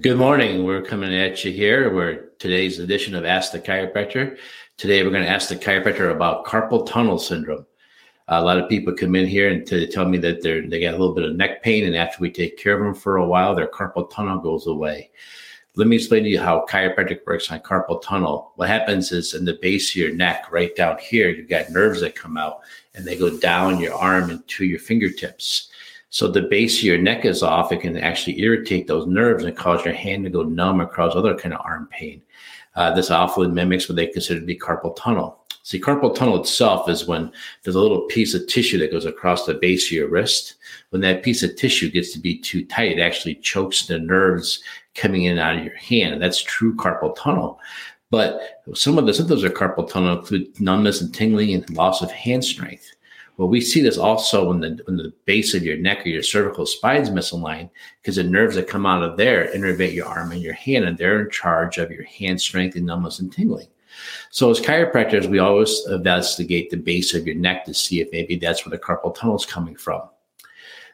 Good morning. We're coming at you here. We're today's edition of Ask the Chiropractor. Today, we're going to ask the chiropractor about carpal tunnel syndrome. A lot of people come in here and to tell me that they're they got a little bit of neck pain, and after we take care of them for a while, their carpal tunnel goes away. Let me explain to you how chiropractic works on carpal tunnel. What happens is in the base of your neck, right down here, you've got nerves that come out and they go down your arm into your fingertips. So the base of your neck is off. It can actually irritate those nerves and cause your hand to go numb or cause other kind of arm pain. Uh, this often mimics what they consider to be carpal tunnel. See, carpal tunnel itself is when there's a little piece of tissue that goes across the base of your wrist. When that piece of tissue gets to be too tight, it actually chokes the nerves coming in and out of your hand. And that's true carpal tunnel. But some of the symptoms of carpal tunnel include numbness and tingling and loss of hand strength. Well, we see this also when the when the base of your neck or your cervical spine is misaligned because the nerves that come out of there innervate your arm and your hand, and they're in charge of your hand strength and numbness and tingling. So, as chiropractors, we always investigate the base of your neck to see if maybe that's where the carpal tunnel is coming from.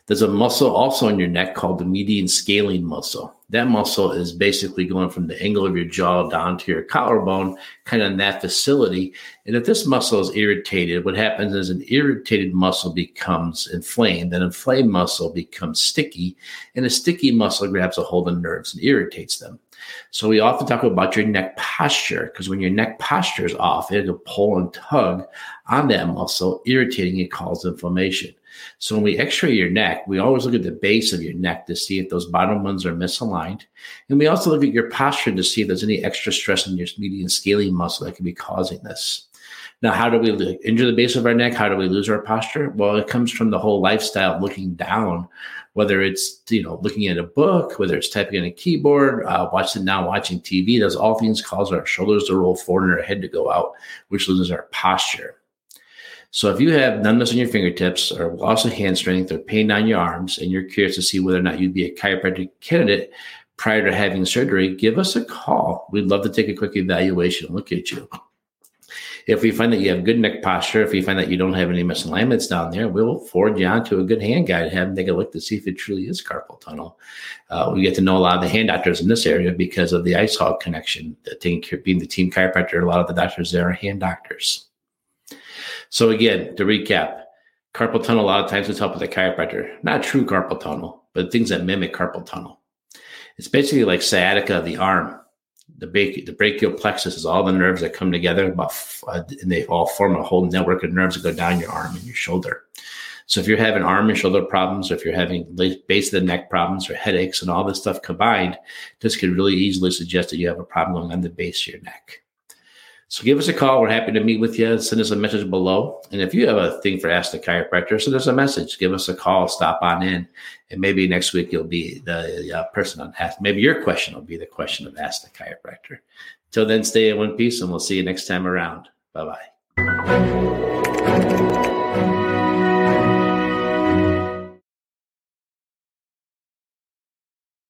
There's a muscle also in your neck called the median scalene muscle. That muscle is basically going from the angle of your jaw down to your collarbone, kind of in that facility. And if this muscle is irritated, what happens is an irritated muscle becomes inflamed, an inflamed muscle becomes sticky, and a sticky muscle grabs a hold of nerves and irritates them. So we often talk about your neck posture because when your neck posture is off, it'll pull and tug on that muscle, irritating it, causes inflammation. So when we x-ray your neck, we always look at the base of your neck to see if those bottom ones are misaligned. And we also look at your posture to see if there's any extra stress in your median scalene muscle that could be causing this. Now, how do we injure the base of our neck? How do we lose our posture? Well, it comes from the whole lifestyle looking down, whether it's you know looking at a book, whether it's typing on a keyboard, uh, watching now watching TV. Those all things cause our shoulders to roll forward and our head to go out, which loses our posture. So if you have numbness in your fingertips or loss of hand strength or pain on your arms and you're curious to see whether or not you'd be a chiropractic candidate prior to having surgery, give us a call. We'd love to take a quick evaluation and look at you. If we find that you have good neck posture, if we find that you don't have any misalignments down there, we'll forward you on to a good hand guy to have them take a look to see if it truly is carpal tunnel. Uh, we get to know a lot of the hand doctors in this area because of the IceHog connection. Taking care, being the team chiropractor, a lot of the doctors there are hand doctors. So again, to recap, carpal tunnel a lot of times is help with a chiropractor, not true carpal tunnel, but things that mimic carpal tunnel. It's basically like sciatica of the arm. The, the brachial plexus is all the nerves that come together, about, uh, and they all form a whole network of nerves that go down your arm and your shoulder. So if you're having arm and shoulder problems, or if you're having base of the neck problems or headaches and all this stuff combined, this could really easily suggest that you have a problem going on the base of your neck. So give us a call. We're happy to meet with you. Send us a message below. And if you have a thing for Ask the Chiropractor, send us a message. Give us a call. Stop on in. And maybe next week you'll be the uh, person on Ask. Maybe your question will be the question of Ask the Chiropractor. Till then, stay in one piece and we'll see you next time around. Bye bye.